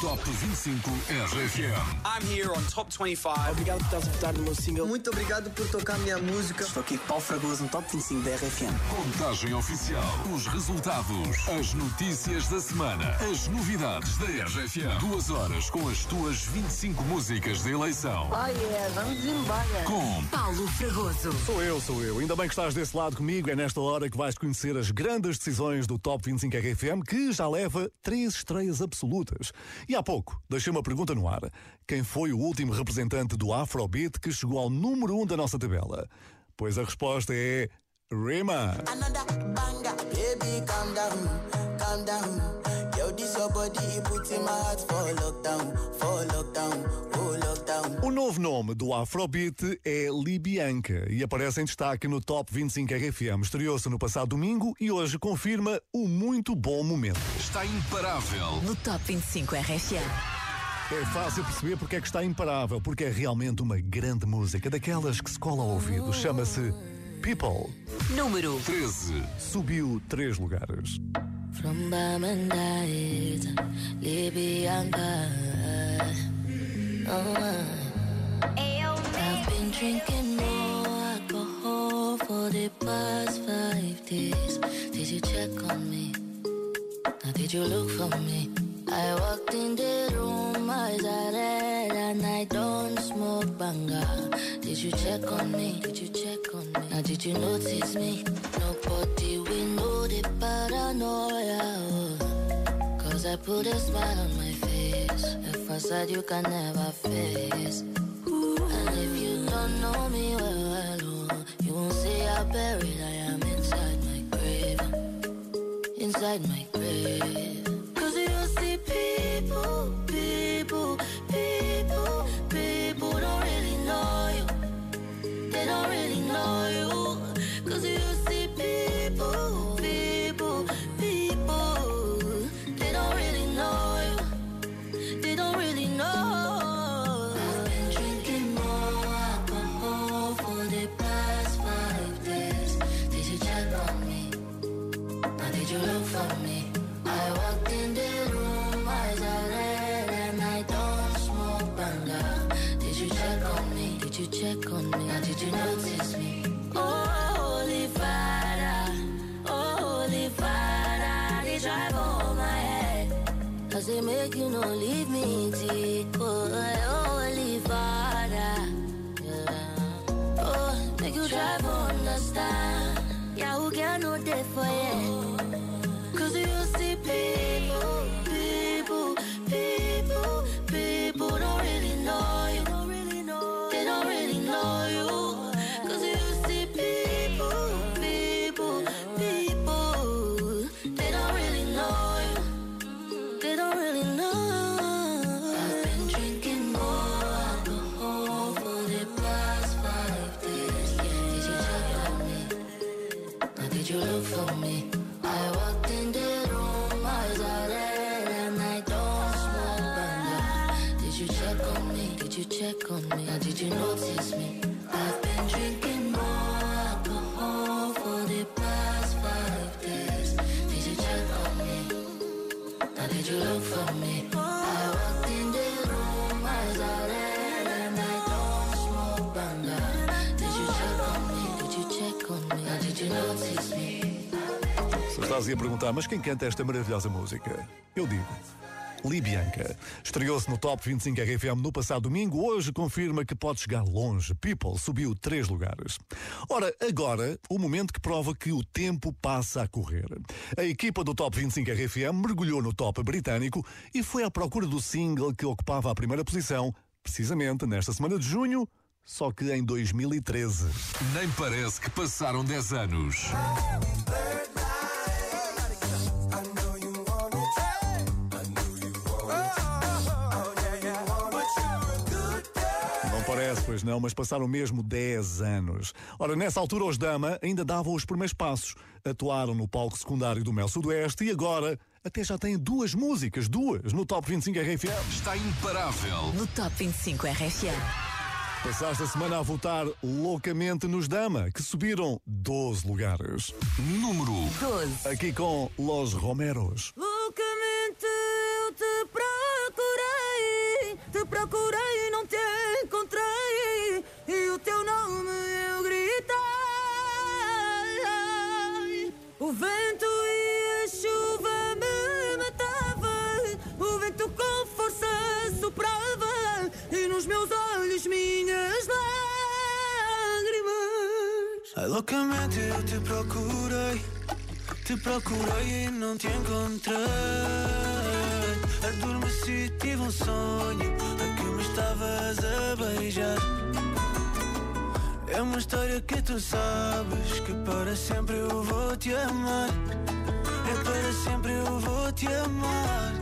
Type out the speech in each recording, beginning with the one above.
Top 25 RFM. I'm here on Top 25. Obrigado por estás a votar no meu single. Muito obrigado por tocar a minha música. Estou aqui com Paulo Fragoso no Top 25 da RFM. Contagem oficial. Os resultados. As notícias da semana. As novidades da RFM. Duas horas com as tuas 25 músicas de eleição. Oh yeah, vamos embora. Com Paulo Fragoso. Sou eu, sou eu. Ainda bem que estás desse lado comigo. É nesta hora que vais conhecer as grandes decisões do Top 25 RFM, que já leva três estreias absolutas. E há pouco, deixei uma pergunta no ar. Quem foi o último representante do Afrobeat que chegou ao número um da nossa tabela? Pois a resposta é Rima. Another banger, baby, calm down, calm down. Yo, this your body, put in my heart for lockdown, for lockdown, lockdown. O novo nome do Afrobeat é Libianca e aparece em destaque no Top 25 RFM. Estreou-se no passado domingo e hoje confirma o muito bom momento. Está imparável. No Top 25 RFM. É fácil perceber porque é que está imparável, porque é realmente uma grande música, daquelas que se cola ao ouvido. Chama-se People. Número 13. Subiu três lugares. From Bamandai to Libyanka. Oh, I've been drinking more alcohol for the past five days. Did you check on me? Now did you look for me? I walked in the room, eyes are red, and I don't smoke banga. Did you check on me? Did you check on me? Now did you notice me? Nobody will know the paranoia. Cause I put a smile on my face. A facade you can never face. And if you don't know me well, well oh, you won't see how buried I am inside my grave. Inside my grave. Cause you see people, make you no leave me, really know. I've been drinking more alcohol for the past five days. Did you check on me? Now did you look for me? I walked in the room, eyes are red, and I don't. Did you check on me? Did you check on me? Now did you notice me? I've been drinking estás a perguntar, mas quem canta esta maravilhosa música? Eu digo. Libianca. Estreou-se no Top 25 RFM no passado domingo. Hoje confirma que pode chegar longe. People subiu três lugares. Ora, agora, o momento que prova que o tempo passa a correr. A equipa do Top 25 RFM mergulhou no top britânico e foi à procura do single que ocupava a primeira posição, precisamente nesta semana de junho, só que em 2013. Nem parece que passaram 10 anos. Pois não, mas passaram mesmo 10 anos. Ora, nessa altura os Dama ainda davam os primeiros passos. Atuaram no palco secundário do Mel Sudoeste e agora até já têm duas músicas, duas, no Top 25 RFM. Está imparável. No Top 25 RFM. Passaste a semana a votar loucamente nos Dama, que subiram 12 lugares. Número 12. Aqui com Los Romeros. Loucamente eu te procurei, te procurei eu te procurei, te procurei e não te encontrei. Adormeci, tive um sonho a que me estavas a beijar. É uma história que tu sabes que para sempre eu vou te amar. É para sempre eu vou te amar.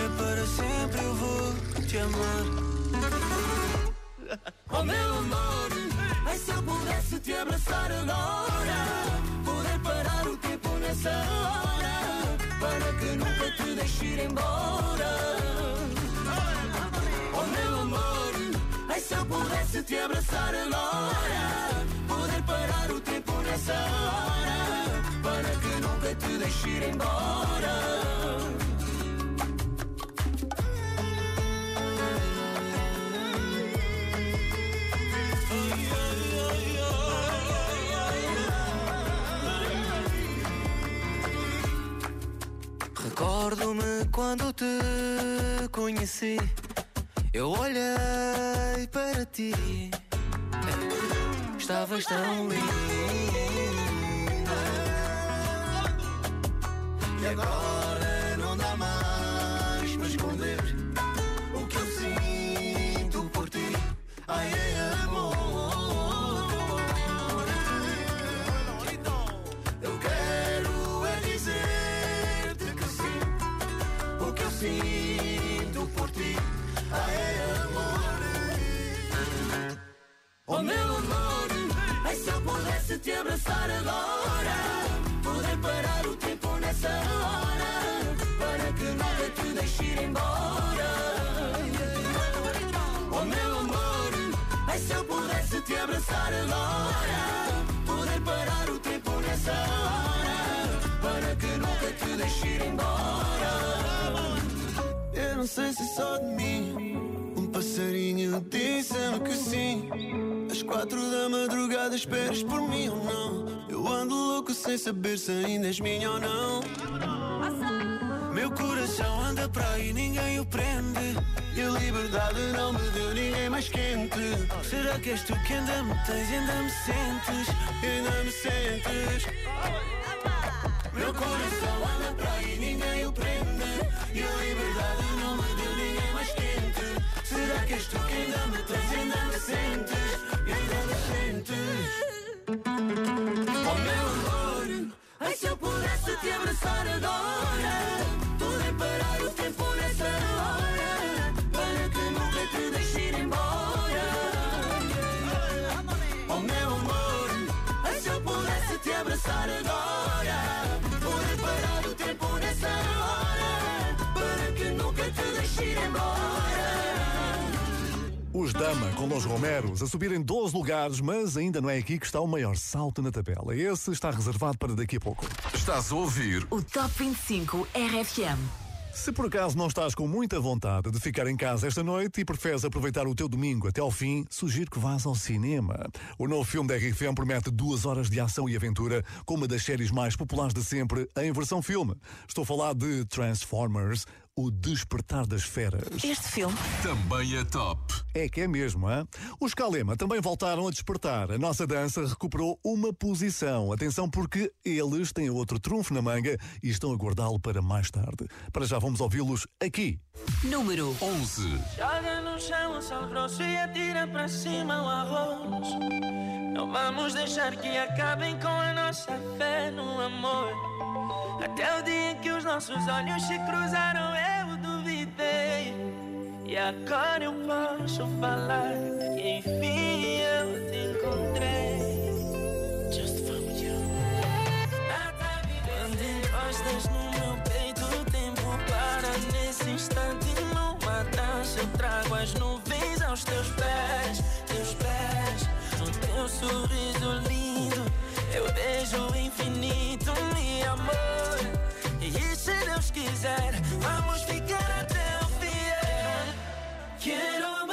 É para sempre eu vou te amar. Oh meu amor, ai se eu pudesse te abraçar agora, poder parar o tempo nessa hora, para que nunca te deixe ir embora. Oh meu amor, ai se eu pudesse te abraçar agora, poder parar o tempo nessa hora, para que nunca te deixe ir embora. Recordo-me quando te conheci. Eu olhei para ti. Estavas tão linda. E agora te abraçar agora, poder parar o tempo nessa hora, para que nunca te deixe ir embora. Eu não sei se é só de mim. Um passarinho disse-me que sim. Às quatro da madrugada esperas por mim ou não? Eu ando louco sem saber se ainda és minha ou não. Meu coração anda para aí, ninguém o prende. E a liberdade não me deu ninguém mais quente. Será que és tu que ainda me tens, ainda me sentes? Ainda me sentes? Meu coração anda para aí, ninguém o prende. E a liberdade não me deu ninguém mais quente. Será que és tu que ainda me tens, ainda me sentes? Ainda me sentes? Oh meu amor, ai se eu pudesse te abraçar agora, poder parar o tempo nessa hora, Dama com Los Romeros a subirem 12 lugares, mas ainda não é aqui que está o maior salto na tabela. Esse está reservado para daqui a pouco. Estás a ouvir O Top 25 RFM. Se por acaso não estás com muita vontade de ficar em casa esta noite e preferes aproveitar o teu domingo até ao fim, sugiro que vás ao cinema. O novo filme da RFM promete duas horas de ação e aventura com uma das séries mais populares de sempre em versão filme. Estou a falar de Transformers, O Despertar das Feras. Este filme também é top. É que é mesmo, hã? Os Kalema também voltaram a despertar. A nossa dança recuperou uma posição. Atenção porque eles têm outro trunfo na manga e estão a guardá-lo para mais tarde. Para já vamos ouvi-los aqui. número 11. Joga no chão o sal grosso e atira para cima o arroz. Não vamos deixar que acabem com a nossa fé no amor. Até o dia em que os nossos olhos se cruzaram, eu duvidei. E agora eu posso falar que enfim eu te encontrei. Just from you. Quando encostas no meu peito, o tempo para nesse instante. Numa dança eu trago as nuvens aos teus pés, teus pés. No teu sorriso lindo, eu vejo o infinito, meu amor. Se Deus quiser, vamos ficar até o fim. Quero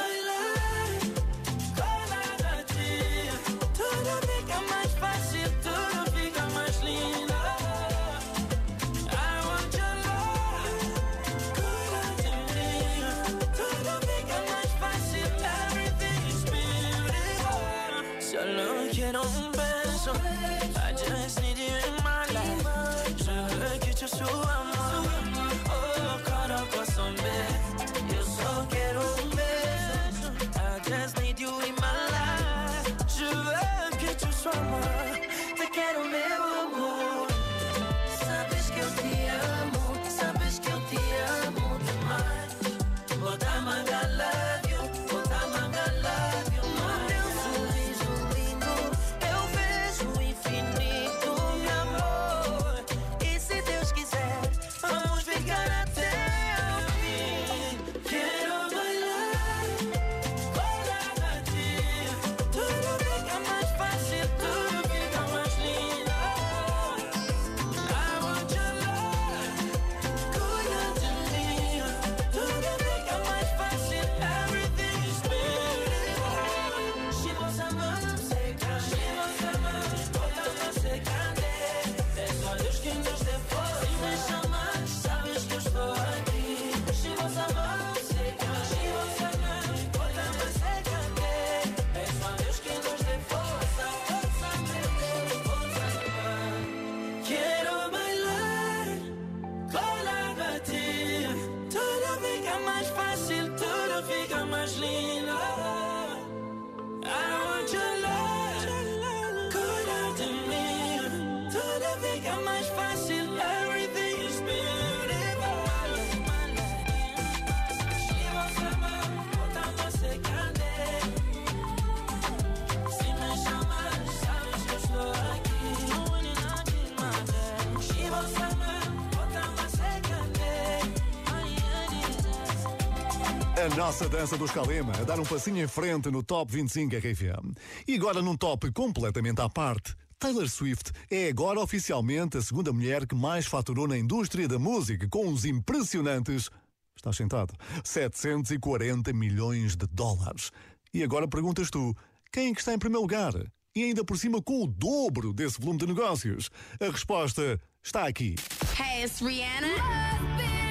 A nossa dança dos Calema a dar um passinho em frente no Top 25 RFM. E agora num top completamente à parte. Taylor Swift é agora oficialmente a segunda mulher que mais faturou na indústria da música, com os impressionantes. Estás sentado? 740 milhões de dólares. E agora perguntas tu: quem é que está em primeiro lugar? E ainda por cima com o dobro desse volume de negócios? A resposta está aqui. Hey, it's Rihanna.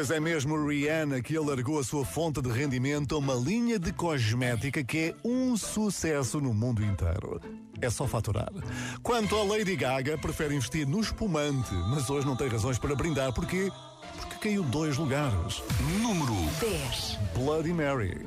Pois é mesmo Rihanna que alargou a sua fonte de rendimento a uma linha de cosmética que é um sucesso no mundo inteiro. É só faturar. Quanto a Lady Gaga, prefere investir no espumante, mas hoje não tem razões para brindar. Porquê? Porque caiu dois lugares. Número 10. Bloody Mary.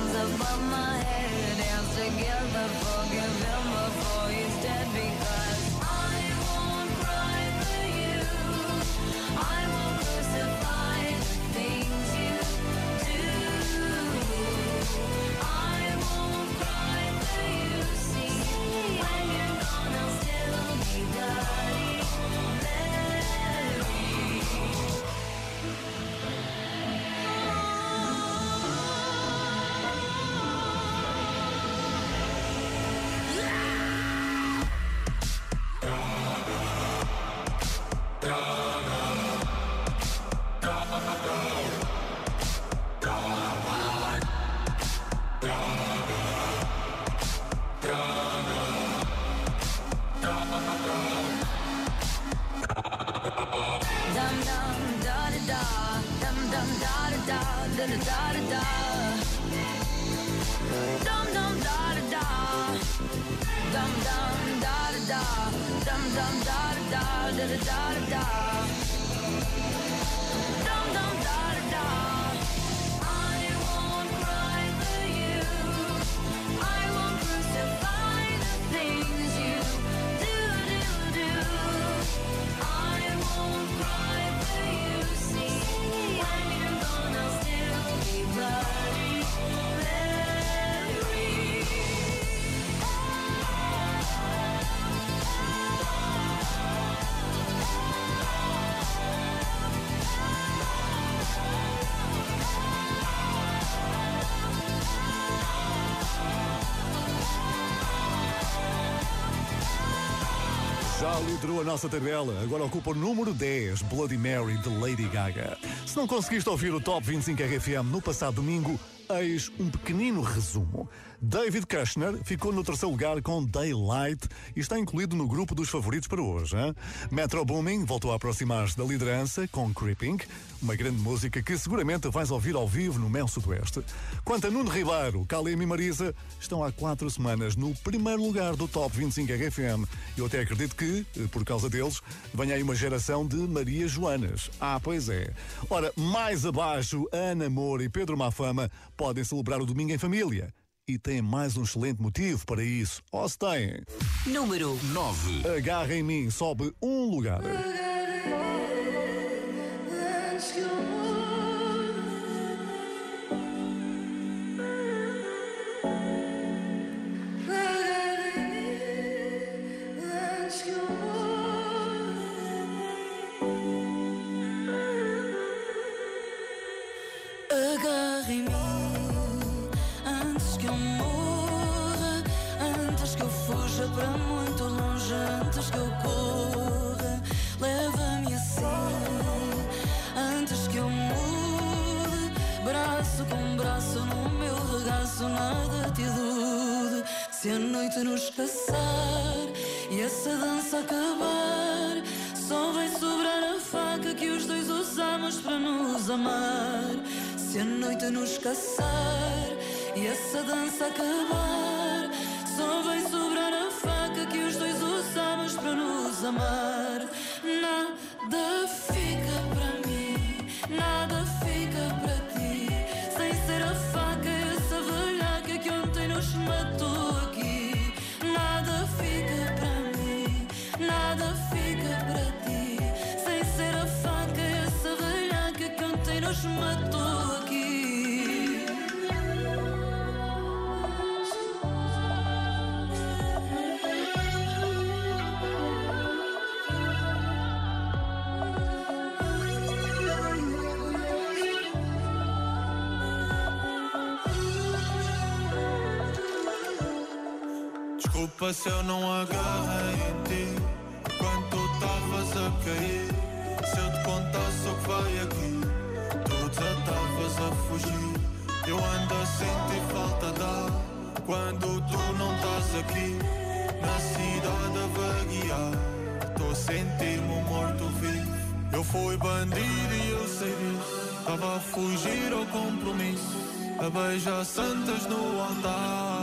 hands, above my head. Dance together, forgive him dum da da da, da da da da. Dum dum da da da, dum dum da da da, dum dum da da da, da da da. Dum dum da da da. I won't cry for you. I won't crucify the things you do do do. I won't cry Já liderou a nossa tabela, agora ocupa o número 10, Bloody Mary, de Lady Gaga. Se não conseguiste ouvir o Top 25 RFM no passado domingo, eis um pequenino resumo. David Kushner ficou no terceiro lugar com Daylight e está incluído no grupo dos favoritos para hoje. Hein? Metro Booming voltou a aproximar-se da liderança com Creeping, uma grande música que seguramente vais ouvir ao vivo no Mel Sudoeste. Quanto a Nuno Ribeiro, Kalim e Marisa, estão há quatro semanas no primeiro lugar do Top 25 RFM. Eu até acredito que, por causa deles, venha aí uma geração de Maria Joanas. Ah, pois é. Ora, mais abaixo, Ana Moura e Pedro Mafama podem celebrar o domingo em família. E têm mais um excelente motivo para isso. Ou se têm. Número 9. Agarra em mim, sobe um lugar. Caçar e essa dança acabar, só vai sobrar a faca que os dois usamos para nos amar. Se a noite nos caçar e essa dança acabar, só vai sobrar a faca que os dois usamos para nos amar. Desculpa se eu não agarrei em ti Quando tu estavas a cair Se eu te contasse o que vai aqui Tu desatavas a fugir Eu ando a sentir falta da quando tu não estás aqui na cidade a vaguear. Tô a sentir-me um morto-vivo. Eu fui bandido e eu sei disso. Tava a fugir ao compromisso. A beijar santas no altar.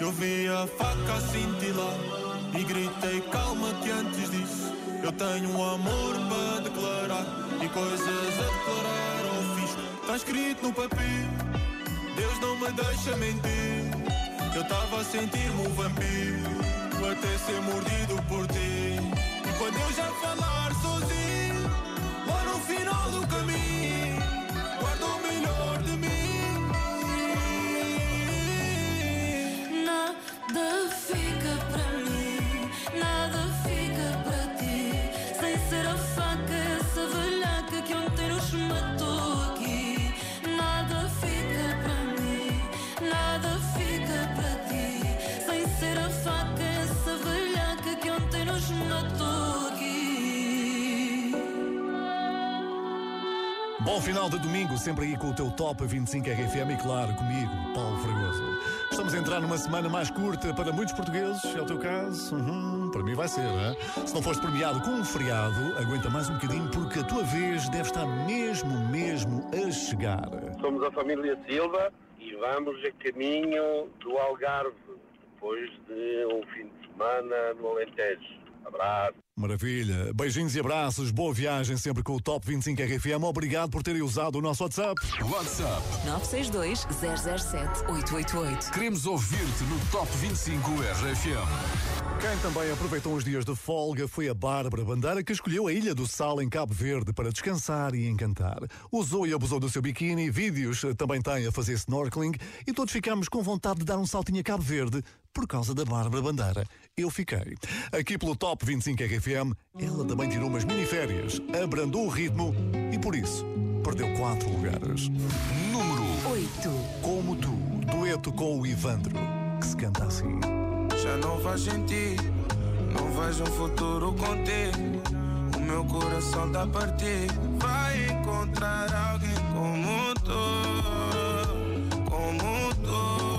Eu vi a faca cintilar e gritei calma que antes disso. Eu tenho um amor para declarar e coisas a declarar ao fisco. Tá escrito no papel, Deus não me deixa mentir. Eu tava a sentir-me um vampiro, até ser mordido por ti. E quando eu já falar sozinho, lá no final do caminho, guardo o melhor de mim. Nada fica mim, nada fica ti. Sem ser a faca, que matou aqui. Nada fica mim, nada fica ti. Sem ser a faca, que matou aqui. Bom final de domingo, sempre aí com o teu Top 25 RFM e claro, comigo, Paulo Fragoso. Estamos a entrar numa semana mais curta para muitos portugueses, é o teu caso? Uhum, para mim vai ser, hein? Se não foste premiado com um feriado, aguenta mais um bocadinho porque a tua vez deve estar mesmo, mesmo a chegar. Somos a família Silva e vamos a caminho do Algarve, depois de um fim de semana no Alentejo. Abraço. Maravilha. Beijinhos e abraços, boa viagem sempre com o Top 25 RFM. Obrigado por terem usado o nosso WhatsApp. WhatsApp 962 007 888. Queremos ouvir-te no Top 25 RFM. Quem também aproveitou uns dias de folga foi a Bárbara Bandeira, que escolheu a Ilha do Sal em Cabo Verde para descansar e encantar. Usou e abusou do seu biquíni, vídeos também tem a fazer snorkeling e todos ficamos com vontade de dar um saltinho a Cabo Verde por causa da Bárbara Bandeira. Eu fiquei. Aqui pelo Top 25 RFM, ela também tirou umas mini-férias, abrandou o ritmo e por isso perdeu quatro lugares. Número 8. Como tu, dueto com o Ivandro, que se canta assim. Já não faz sentido, não vejo um futuro contigo. O meu coração tá partido. Vai encontrar alguém como tu, como tu,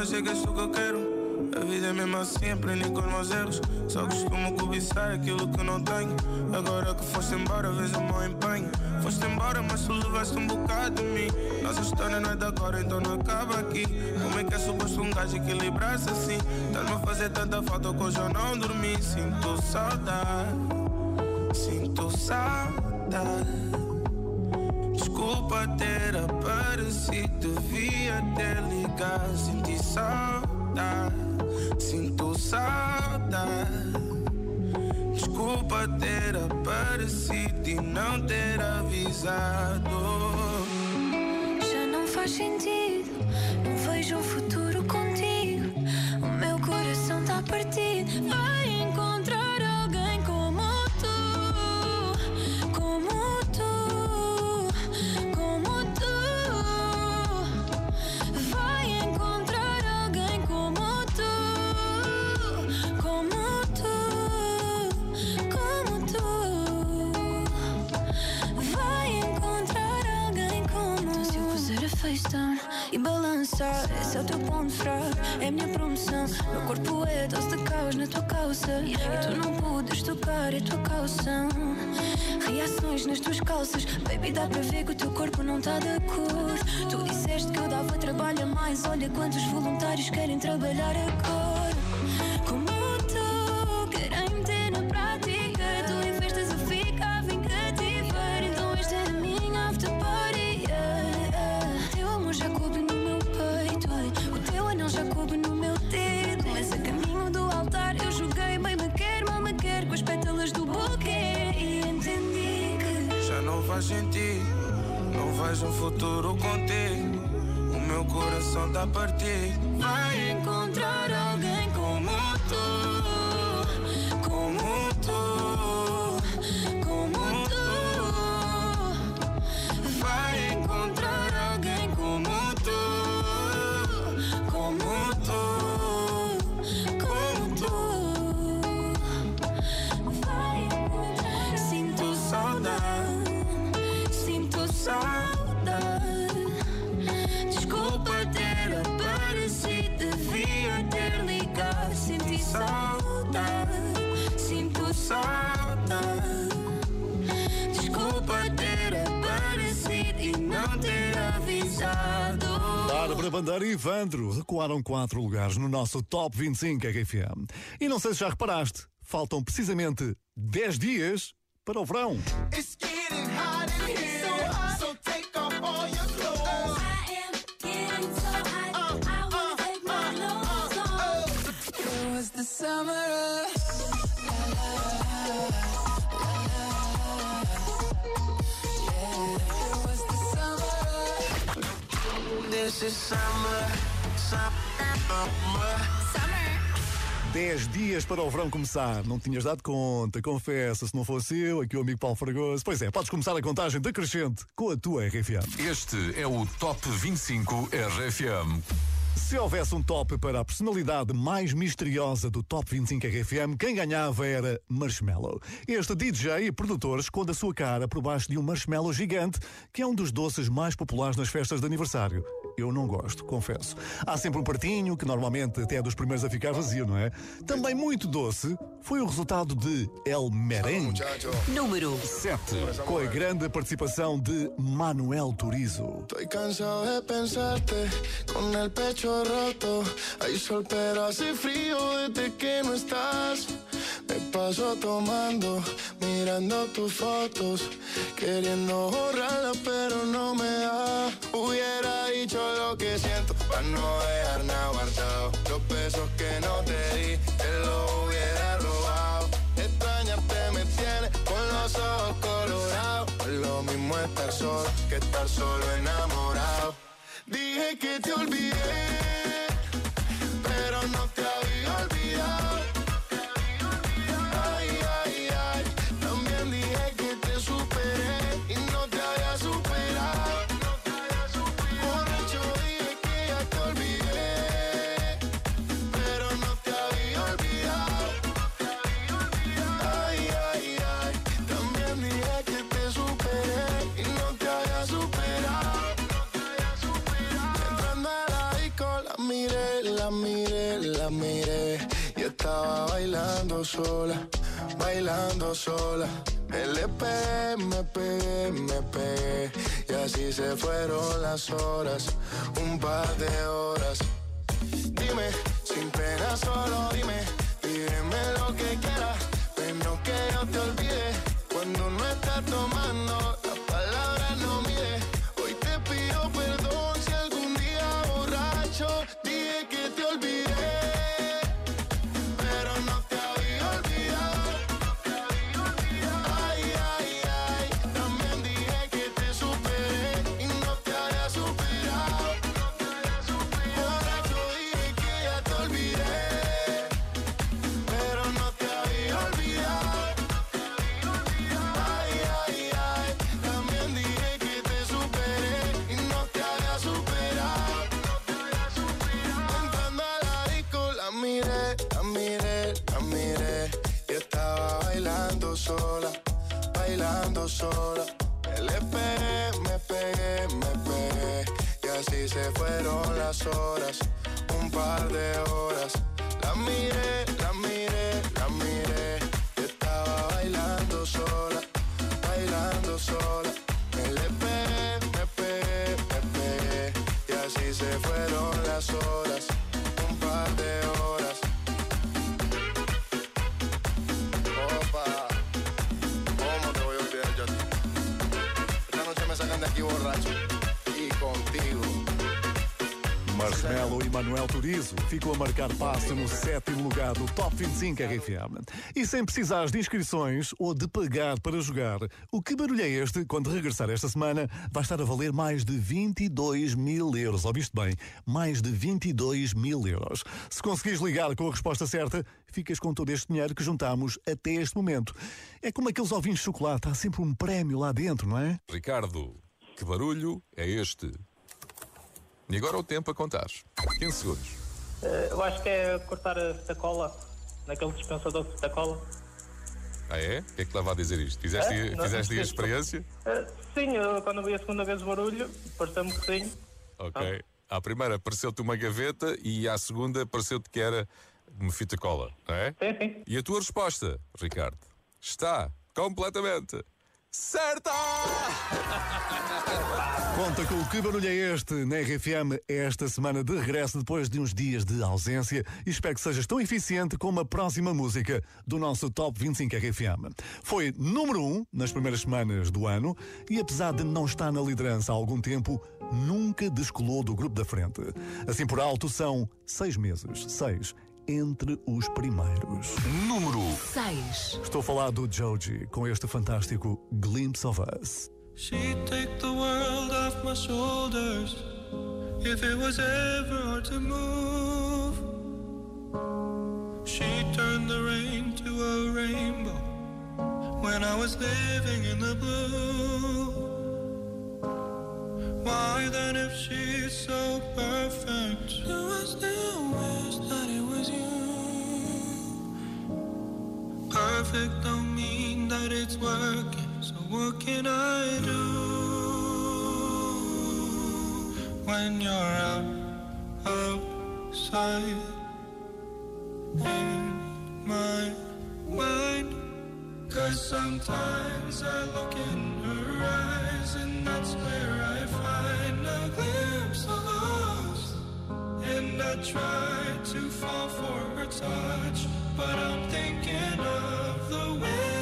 mas tu que eu quero. A vida é mesmo assim, aprendi com os meus erros. Só costumo cobiçar aquilo que não tenho. Agora que foste embora, vejo o meu empenho. Foste embora, mas tu levaste um bocado de mim. Nossa história não é de agora, então não acaba aqui. Como é que é suposto um gajo equilibrar-se assim? Estás-me a fazer tanta falta que hoje eu não dormi. Sinto saudade, sinto saudade. Desculpa ter aparecido, devia ter ligado. Senti saudade, sinto saudade. Desculpa ter aparecido e não ter avisado. Já não faz sentido, não vejo um futuro esse é o teu ponto fraco, é a minha promoção. Meu corpo é dose de caos na tua calça. E tu não podes tocar, é tua calção. Reações nas tuas calças, baby, dá para ver que o teu corpo não tá de acordo. Tu disseste que eu dava trabalho a mais, olha quantos voluntários querem trabalhar agora. desculpa ter aparecido é e não ter avisado. Bárbara Bandeira e Ivandro recuaram quatro lugares no nosso Top 25 RFM. E não sei se já reparaste, faltam precisamente 10 dias para o verão. Esqui summer, summer, summer. 10 dias para o verão começar. Não tinhas dado conta, confessa, se não fosse eu, aqui o amigo Paulo Fragoso. Pois é, podes começar a contagem decrescente com a tua RFM. Este é o Top 25 RFM. Se houvesse um top para a personalidade mais misteriosa do Top 25 RFM, quem ganhava era Marshmallow. Este DJ e produtor esconde a sua cara por baixo de um marshmallow gigante, que é um dos doces mais populares nas festas de aniversário. Eu não gosto, confesso. Há sempre um partinho, que normalmente até é dos primeiros a ficar vazio, não é? Também muito doce foi o resultado de El Merengue. Número 7. Com a grande participação de Manuel Turizo. Estoy cansado de pensarte con el pecho roto. Hay sol, pero hace frío desde que no estás. Me paso tomando, mirando tus fotos, queriendo borrarlas, pero no me da. Hubiera dicho lo que siento para no dejar nada guardado. Los besos que no te di, te los hubiera robado. Extrañarte me tiene con los ojos colorados. No es lo mismo estar solo que estar solo enamorado. Dije que te olvidé, sola, bailando sola. Me le pegué, me pegué, me pegué y así se fueron las horas, un par de horas. Dime, sin pena solo dime, sola. Le pegué, me pegué, me pegué y así se fueron las horas, un par de horas. La miré, la miré, la miré y estaba bailando sola, bailando sola. Me le pegué, me pegué, me pegué y así se fueron las horas, Manuel Turizo ficam a marcar passo no sétimo lugar do Top 25 RFM. E sem precisares de inscrições ou de pagar para jogar, o que barulho é este? Quando regressar esta semana, vai estar a valer mais de 22 mil euros. Ouviste bem? Mais de 22 mil euros. Se conseguires ligar com a resposta certa, ficas com todo este dinheiro que juntamos até este momento. É como aqueles ovinhos de chocolate, há sempre um prémio lá dentro, não é? Ricardo, que barulho é este? E agora o tempo a contar. 15 segundos. Eh, Eu acho que é cortar a fita cola naquele dispensador de fita cola. Ah é? O que é que leva a dizer isto? Fizeste, É? Não, fizeste a não, experiência? Eh, Sim, eu, quando vi a segunda vez o barulho, pareceu-me que sim. Ok. À primeira apareceu-te uma gaveta e à segunda apareceu-te que era uma fita cola, não é? Sim, sim. E a tua resposta, Ricardo, está completamente certa! Conta com o que barulho é este na RFM esta semana de regresso depois de uns dias de ausência e espero que sejas tão eficiente como a próxima música do nosso Top 25 RFM. Foi número 1 um nas primeiras semanas do ano e apesar de não estar na liderança há algum tempo, nunca descolou do grupo da frente. Assim por alto são seis meses, seis entre os primeiros. Número 6. Estou a falar do Joji com este fantástico Glimpse of Us. She'd take the world off my shoulders if it was ever hard to move. She'd turn the rain to a rainbow when I was living in the blue. Why then, if she's so Perfect don't mean that it's working. So what can I do when you're out outside in my mind? Cause sometimes I look in her eyes and that's where I find a glimpse of us. And I try to fall for her touch, but I'm thinking of the way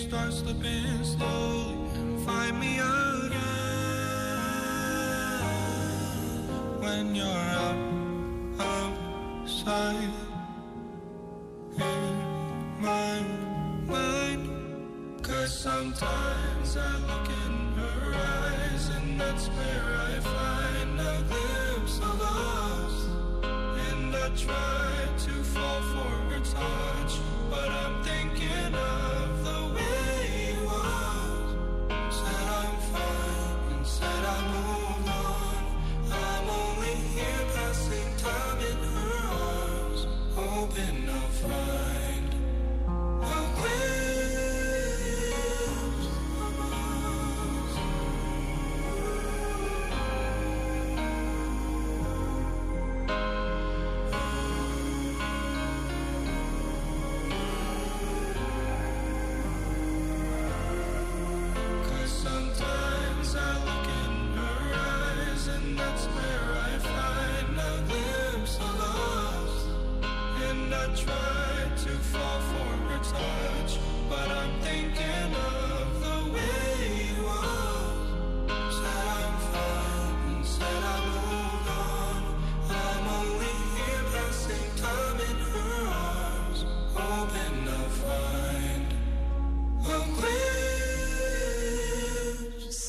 start slipping slowly and find me again. When you're out outside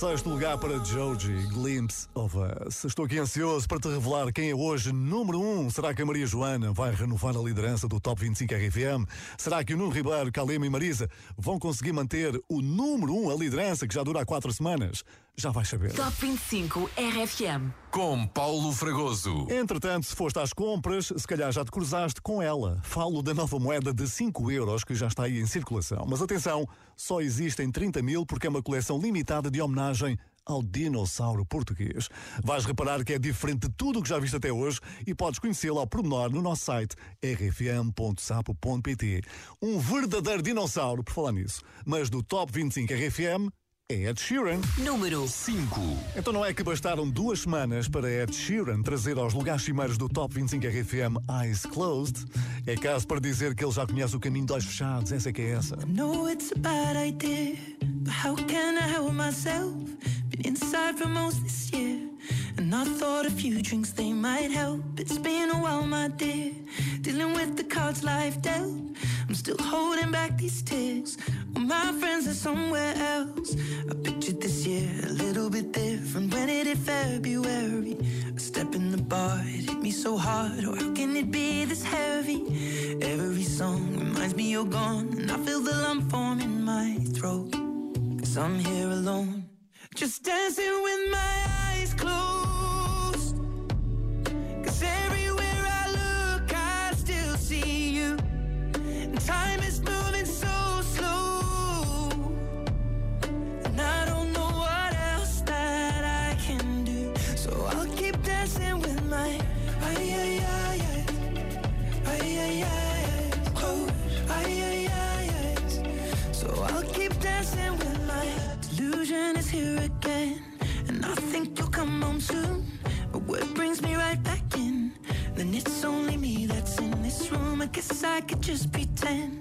Sexto lugar para Joji, Glimpse of Us. Estou aqui ansioso para te revelar quem é hoje número 1. Um. Será que a Maria Joana vai renovar a liderança do Top 25 RFM? Será que o Nuno Ribeiro, Calema e Marisa vão conseguir manter o número 1, um, a liderança que já dura há quatro semanas? Já vais saber. Top 25 RFM. com Paulo Fragoso. Entretanto, se foste às compras, se calhar já te cruzaste com ela. Falo da nova moeda de 5 euros que já está aí em circulação. Mas atenção, só existem 30 mil porque é uma coleção limitada de homenagem ao dinossauro português. Vais reparar que é diferente de tudo o que já viste até hoje e podes conhecê-lo ao pormenor no nosso site rfm.sapo.pt. Um verdadeiro dinossauro, por falar nisso. Mas do Top 25 RFM, é Ed Sheeran. Número 5. Então não é que bastaram duas semanas para Ed Sheeran trazer aos lugares cimeiros do Top 25 RFM Eyes Closed? É caso para dizer que ele já conhece o caminho de olhos fechados, essa é que é essa. know it's a bad idea, but how can I help myself? Been inside for most this year, and I thought a few drinks they might help. It's been a while, my dear, dealing with the cards life dealt. I'm still holding back these tears. All my friends are somewhere else. I pictured this year a little bit different. When it is February. A step in the bar, it hit me so hard. Oh, how can it be this heavy? Every song reminds me you're gone, and I feel the lump form in my throat. Cause I'm here alone, just dancing with my eyes closed. Cause everywhere I look, I still see you. And time is moving I'll keep dancing with my delusion is here again, and I think you'll come home soon. But what brings me right back in? Then it's only me that's in this room. I guess I could just pretend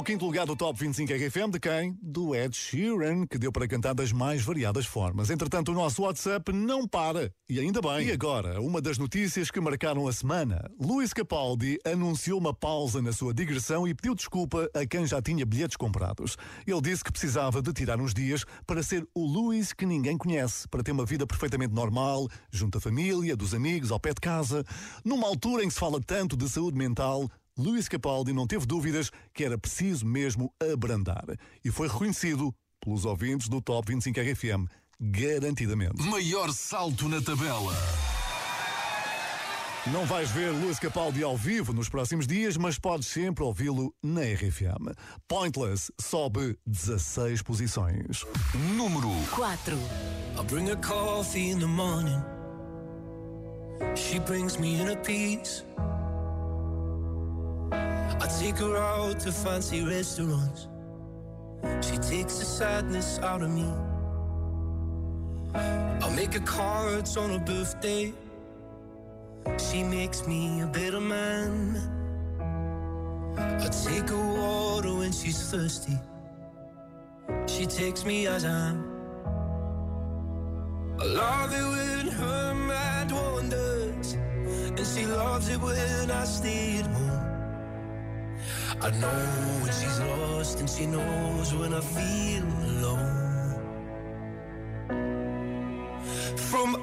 o quinto lugar do Top 25 RFM? De quem? Do Ed Sheeran, que deu para cantar das mais variadas formas. Entretanto, o nosso WhatsApp não para. E ainda bem. E agora, uma das notícias que marcaram a semana. Luís Capaldi anunciou uma pausa na sua digressão e pediu desculpa a quem já tinha bilhetes comprados. Ele disse que precisava de tirar uns dias para ser o Luís que ninguém conhece, para ter uma vida perfeitamente normal, junto à família, dos amigos, ao pé de casa. Numa altura em que se fala tanto de saúde mental, Luís Capaldi não teve dúvidas que era preciso mesmo abrandar. E foi reconhecido pelos ouvintes do Top 25 RFM, garantidamente. Maior salto na tabela. Não vais ver Luís Capaldi ao vivo nos próximos dias, mas podes sempre ouvi-lo na RFM. Pointless sobe 16 posições. Número 4. I bring her coffee in the morning. She brings me in a piece. I take her out to fancy restaurants. She takes the sadness out of me. I make her cards on her birthday. She makes me a better man. I take her water when she's thirsty. She takes me as I am. I love it when her mind wanders, and she loves it when I stay at home. I know when she's lost, and she knows when I feel alone. From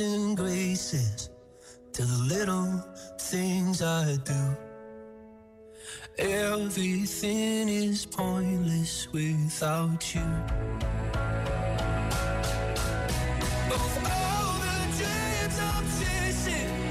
and graces to the little things I do. Everything is pointless without you. Of all the dreams I'm chasing,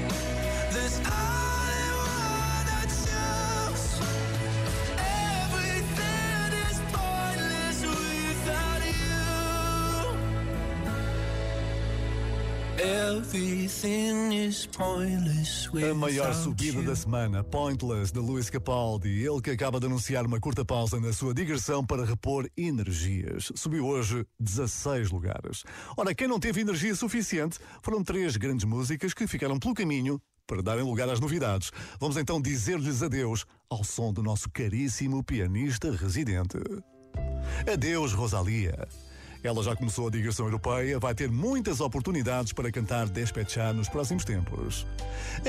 A maior subida da semana, Pointless, de Luís Capaldi, ele que acaba de anunciar uma curta pausa na sua digressão para repor energias. Subiu hoje 16 lugares. Ora, quem não teve energia suficiente foram três grandes músicas que ficaram pelo caminho para darem lugar às novidades. Vamos então dizer-lhes adeus ao som do nosso caríssimo pianista residente. Adeus, Rosalia. Ela já começou a digressão europeia, vai ter muitas oportunidades para cantar Despechar nos próximos tempos.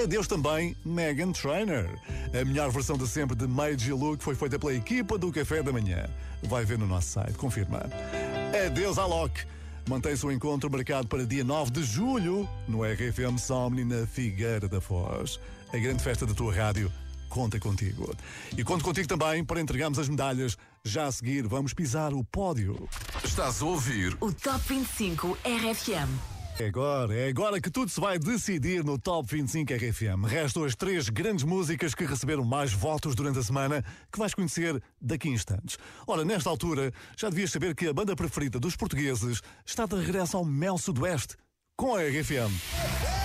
Adeus também Megan Trainor. A melhor versão de sempre de Made Look foi feita pela equipa do Café da Manhã. Vai ver no nosso site, confirma. Adeus Alok. Mantém-se o encontro marcado para dia 9 de julho no RFM Somni na Figueira da Foz. A grande festa da tua rádio conta contigo. E conto contigo também para entregarmos as medalhas. Já a seguir, vamos pisar o pódio. Estás a ouvir O Top 25 RFM. É agora, é agora que tudo se vai decidir no Top 25 RFM. Restam as três grandes músicas que receberam mais votos durante a semana, que vais conhecer daqui a instantes. Ora, nesta altura, já devias saber que a banda preferida dos portugueses está de regresso ao Mel Sudoeste, com a RFM.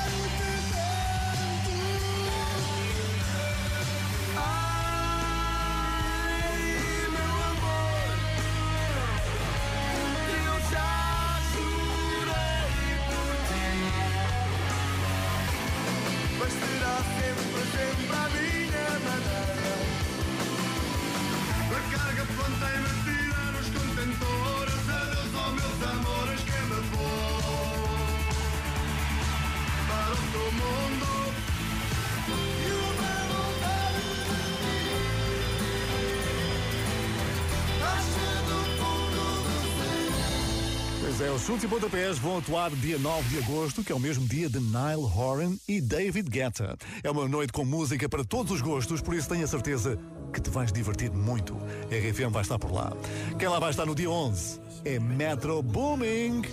Pontapés vão atuar dia 9 de agosto, que é o mesmo dia de Nile Horan e David Guetta. É uma noite com música para todos os gostos, por isso tenho a certeza que te vais divertir muito. A RFM vai estar por lá. Quem lá vai estar no dia 11 é Metro Booming.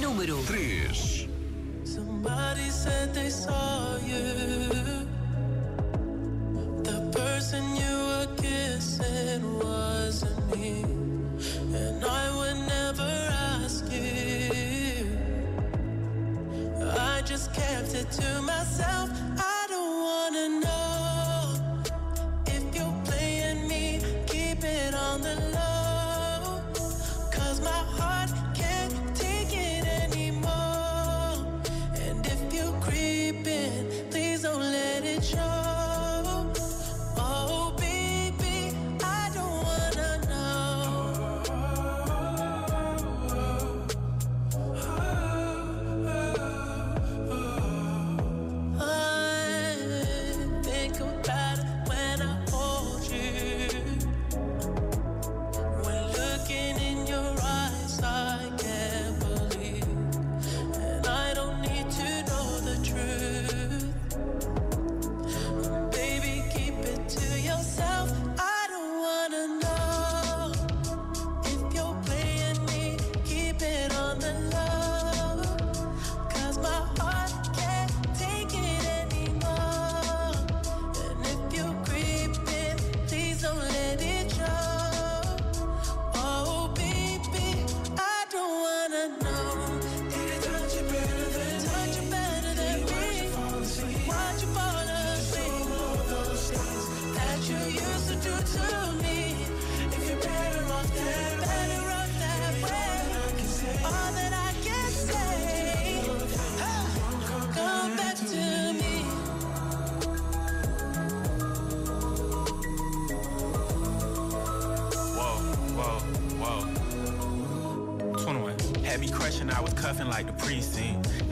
Número 3. Somebody said they saw you.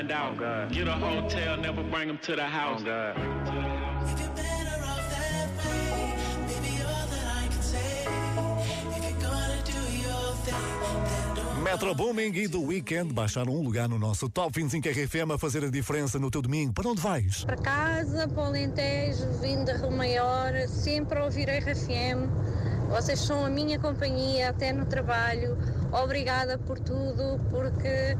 Find out. Get a hotel, never bring them to the house. Do don't. Metro Booming e The Weekend baixaram um lugar no nosso Top 25 RFM a fazer a diferença no teu domingo. Para onde vais? Para casa, para o Alentejo, vindo da Rio Maior, sempre a ouvir a RFM. Vocês são a minha companhia até no trabalho. Obrigada por tudo, porque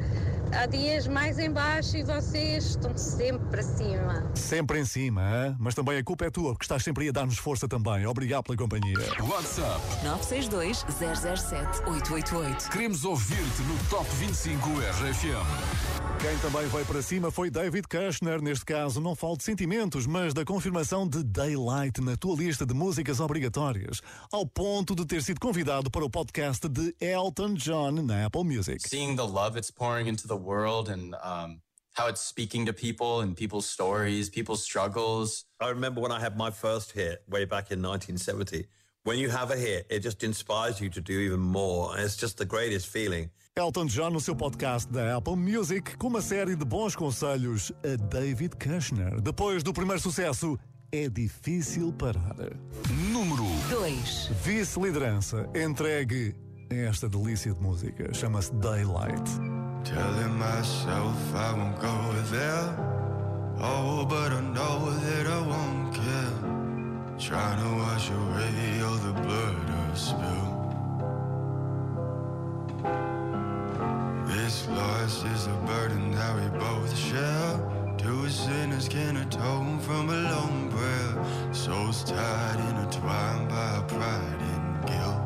há dias mais em baixo e vocês estão sempre para cima. Sempre em cima, hã? mas também a culpa é tua, porque estás sempre aí a dar-nos força também. Obrigado pela companhia. WhatsApp 962 007 888. Queremos ouvir-te no Top 25 RFM. Quem também veio para cima foi David Kushner. Neste caso, não falo de sentimentos, mas da confirmação de Daylight na tua lista de músicas obrigatórias, ao ponto de ter sido convidado para o podcast de Elton John na Apple Music. seeing the love it's pouring into the world and um, how it's speaking to people and people's stories, people's struggles. I remember when I had my first hit way back in 1970. When you have a hit, it just inspires you to do even more. And it's just the greatest feeling. Elton John no seu podcast da Apple Music com uma série de bons conselhos a David Kushner. Depois do primeiro sucesso, é difícil parar. Número 2. Vice-liderança entregue esta delícia de música. Chama-se Daylight. Telling myself I won't go there. Oh, but I know that I won't care. Trying to wash away all the blood I've spilled. This loss is a burden that we both share. Two sinners can atone from a lone prayer. Souls tied, intertwined by pride and guilt.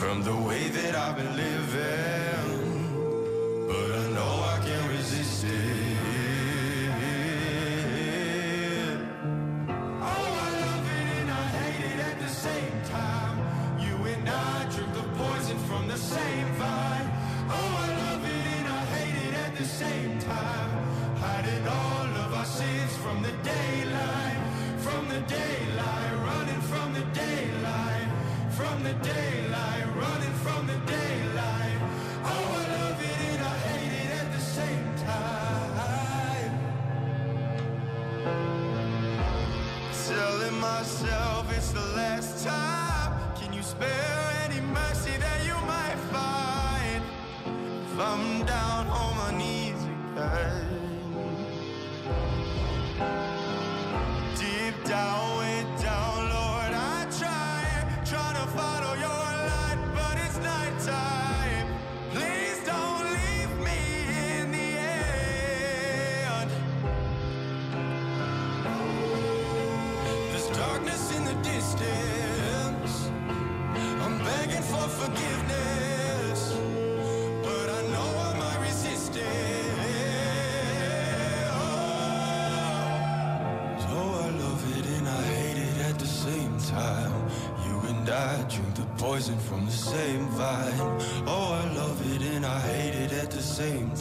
From the way that I've been living, but I know I can't resist it. Oh, I love it and I hate it at the same time. You and I drink the poison from the same vine. Oh, I love it and I hate it at the same time. Hiding all of our sins from the daylight, from the daylight,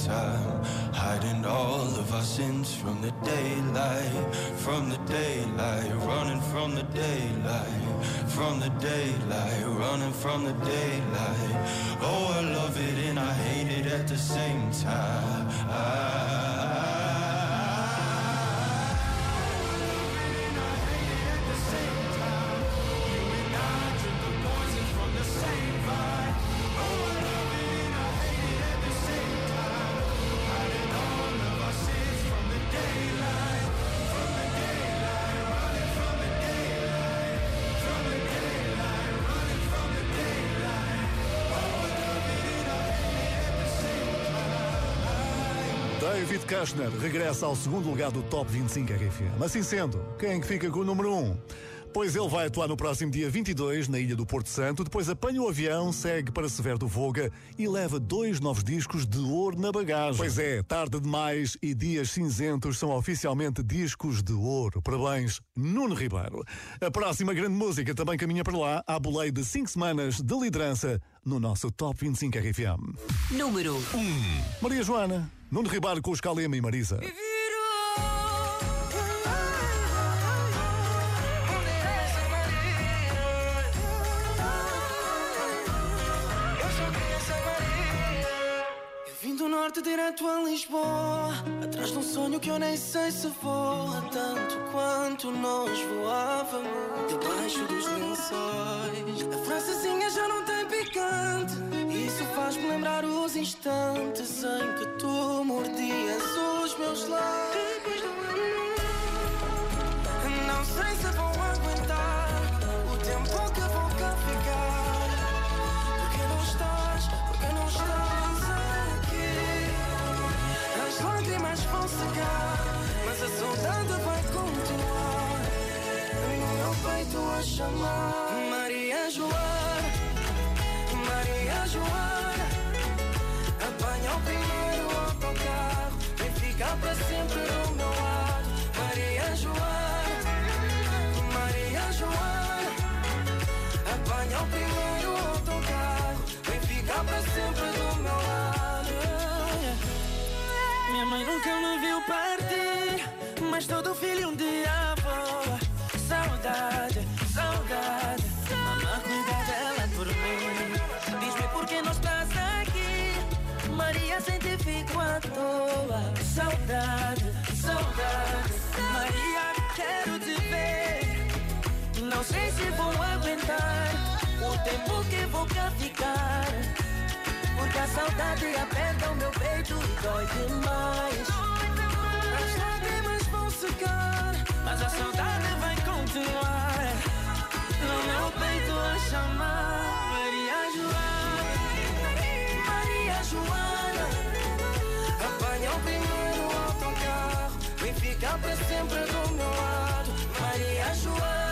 time. Hiding all of our sins from the daylight, from the daylight, running from the daylight, from the daylight, running from the daylight. Oh, I love it and I hate it at the same time. David Kushner regressa ao segundo lugar do Top 25 RFM. Assim sendo, quem é que fica com o número 1? Pois ele vai atuar no próximo dia 22 na ilha do Porto Santo, depois apanha o avião, segue para Severo do Voga e leva dois novos discos de ouro na bagagem. Pois é, tarde demais e dias cinzentos são oficialmente discos de ouro. Parabéns, Nuno Ribeiro. A próxima grande música também caminha para lá, à boleia de 5 semanas de liderança no nosso Top 25 RFM. Número 1. Maria Joana, Nuno Ribeiro com os Calema e Marisa. Norte direto a Lisboa Atrás de um sonho que eu nem sei se voa Tanto quanto nós voávamos Debaixo dos lençóis. A francesinha já não tem picante faz-me lembrar os instantes Em que tu mordias os meus lábios. Depois do Não sei se vou aguentar O tempo que vou cá ficar. Porque não estás, porque não estás aqui? As lágrimas vão secar Mas a saudade vai continuar. No meu peito a chamar Maria Joana Maria Joana Apanha o primeiro autocarro Vem ficar para sempre do meu lado Maria Joana Maria Joana Apanha o primeiro autocarro Vem ficar para sempre do meu lado Minha mãe nunca me viu partir O tempo que vou cá ficar. Porque a saudade aperta o meu peito e dói demais. As lágrimas vão secar Mas a saudade vai continuar. No meu peito a chamar Maria Joana. Maria Joana. Apanha o primeiro autocarro Vem ficar para sempre do meu lado. Maria Joana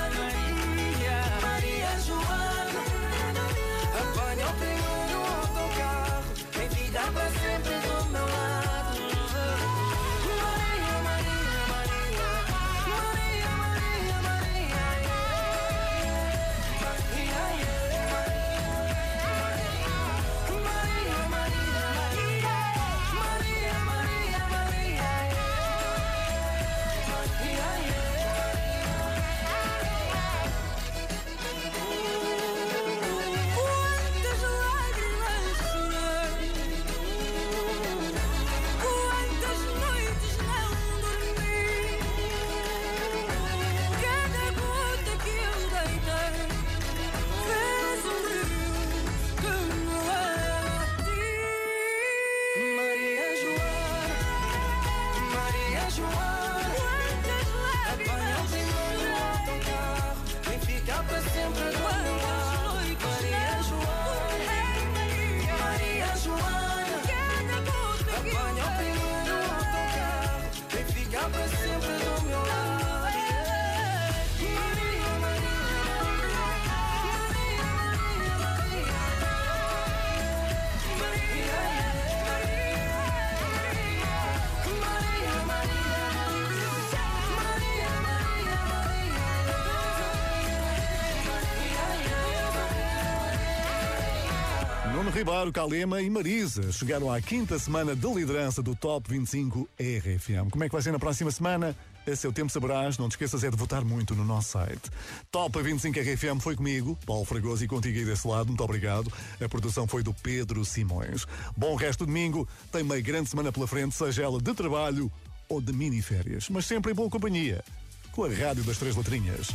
Ribeiro, Calema e Marisa chegaram à quinta semana de liderança do Top 25 RFM. Como é que vai ser na próxima semana? A seu tempo saberás, não te esqueças é de votar muito no nosso site. Top 25 RFM foi comigo, Paulo Fragoso e contigo aí desse lado, muito obrigado. A produção foi do Pedro Simões. Bom resto de domingo, tem uma grande semana pela frente, seja ela de trabalho ou de mini férias, mas sempre em boa companhia, com a Rádio das Três Letrinhas.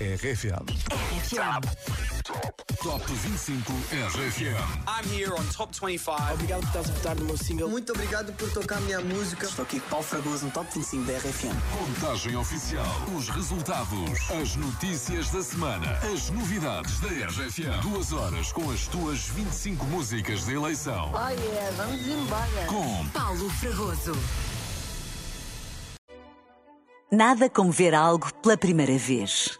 RFM. Top 25 RFM. I'm here on Top 25. Obrigado por estás a votar no meu single. Muito obrigado por tocar a minha música. Estou aqui com Paulo Fragoso no Top 25 da RFM. Contagem oficial. Os resultados. As notícias da semana. As novidades da RFM. Duas horas com as tuas 25 músicas de eleição. Oh yeah, vamos embora. Com Paulo Fragoso. Nada como ver algo pela primeira vez.